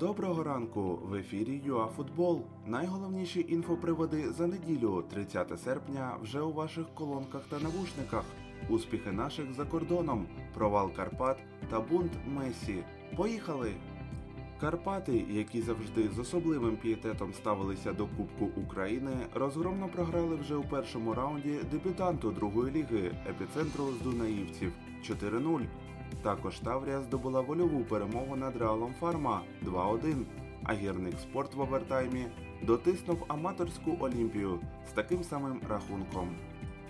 Доброго ранку! В ефірі ЮАФутбол. Найголовніші інфоприводи за неділю, 30 серпня, вже у ваших колонках та навушниках. Успіхи наших за кордоном, провал Карпат та бунт Месі. Поїхали! Карпати, які завжди з особливим пієтетом ставилися до Кубку України, розгромно програли вже у першому раунді дебютанту другої ліги епіцентру з Дунаївців 4-0. Також Таврія здобула вольову перемогу над Реалом Фарма 2-1, а гірник спорт в овертаймі дотиснув аматорську Олімпію з таким самим рахунком.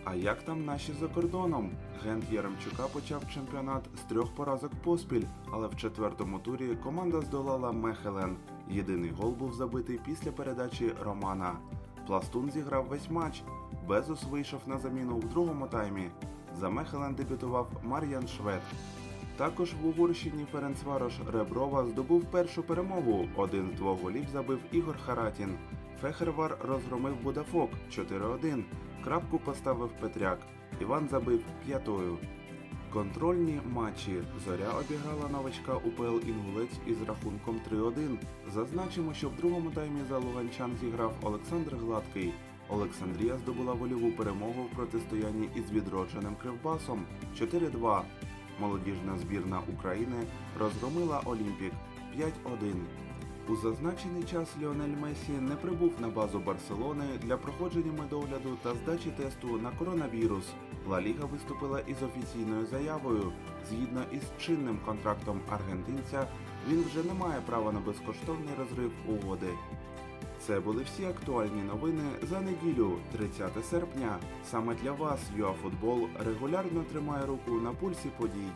А як там наші за кордоном? Гент Яремчука почав чемпіонат з трьох поразок поспіль, але в четвертому турі команда здолала Мехелен. Єдиний гол був забитий після передачі Романа. Пластун зіграв весь матч. Безус вийшов на заміну в другому таймі. За Мехелен дебютував Мар'ян Швед. Також в Угорщині Ференцварош Реброва здобув першу перемогу. Один з двох голів забив Ігор Харатін. Фехервар розгромив Будафок 4-1. Крапку поставив Петряк. Іван забив п'ятою. Контрольні матчі. Зоря обіграла новачка УПЛ Інгулець із рахунком 3-1. Зазначимо, що в другому таймі за луганчан зіграв Олександр Гладкий. Олександрія здобула вольову перемогу в протистоянні із відродженим Кривбасом 4-2. Молодіжна збірна України розгромила Олімпік 5-1. У зазначений час Ліонель Месі не прибув на базу Барселони для проходження медогляду та здачі тесту на коронавірус. Ла Ліга виступила із офіційною заявою. Згідно із чинним контрактом аргентинця, він вже не має права на безкоштовний розрив угоди. Це були всі актуальні новини за неділю, 30 серпня. Саме для вас ЮАФутбол регулярно тримає руку на пульсі подій.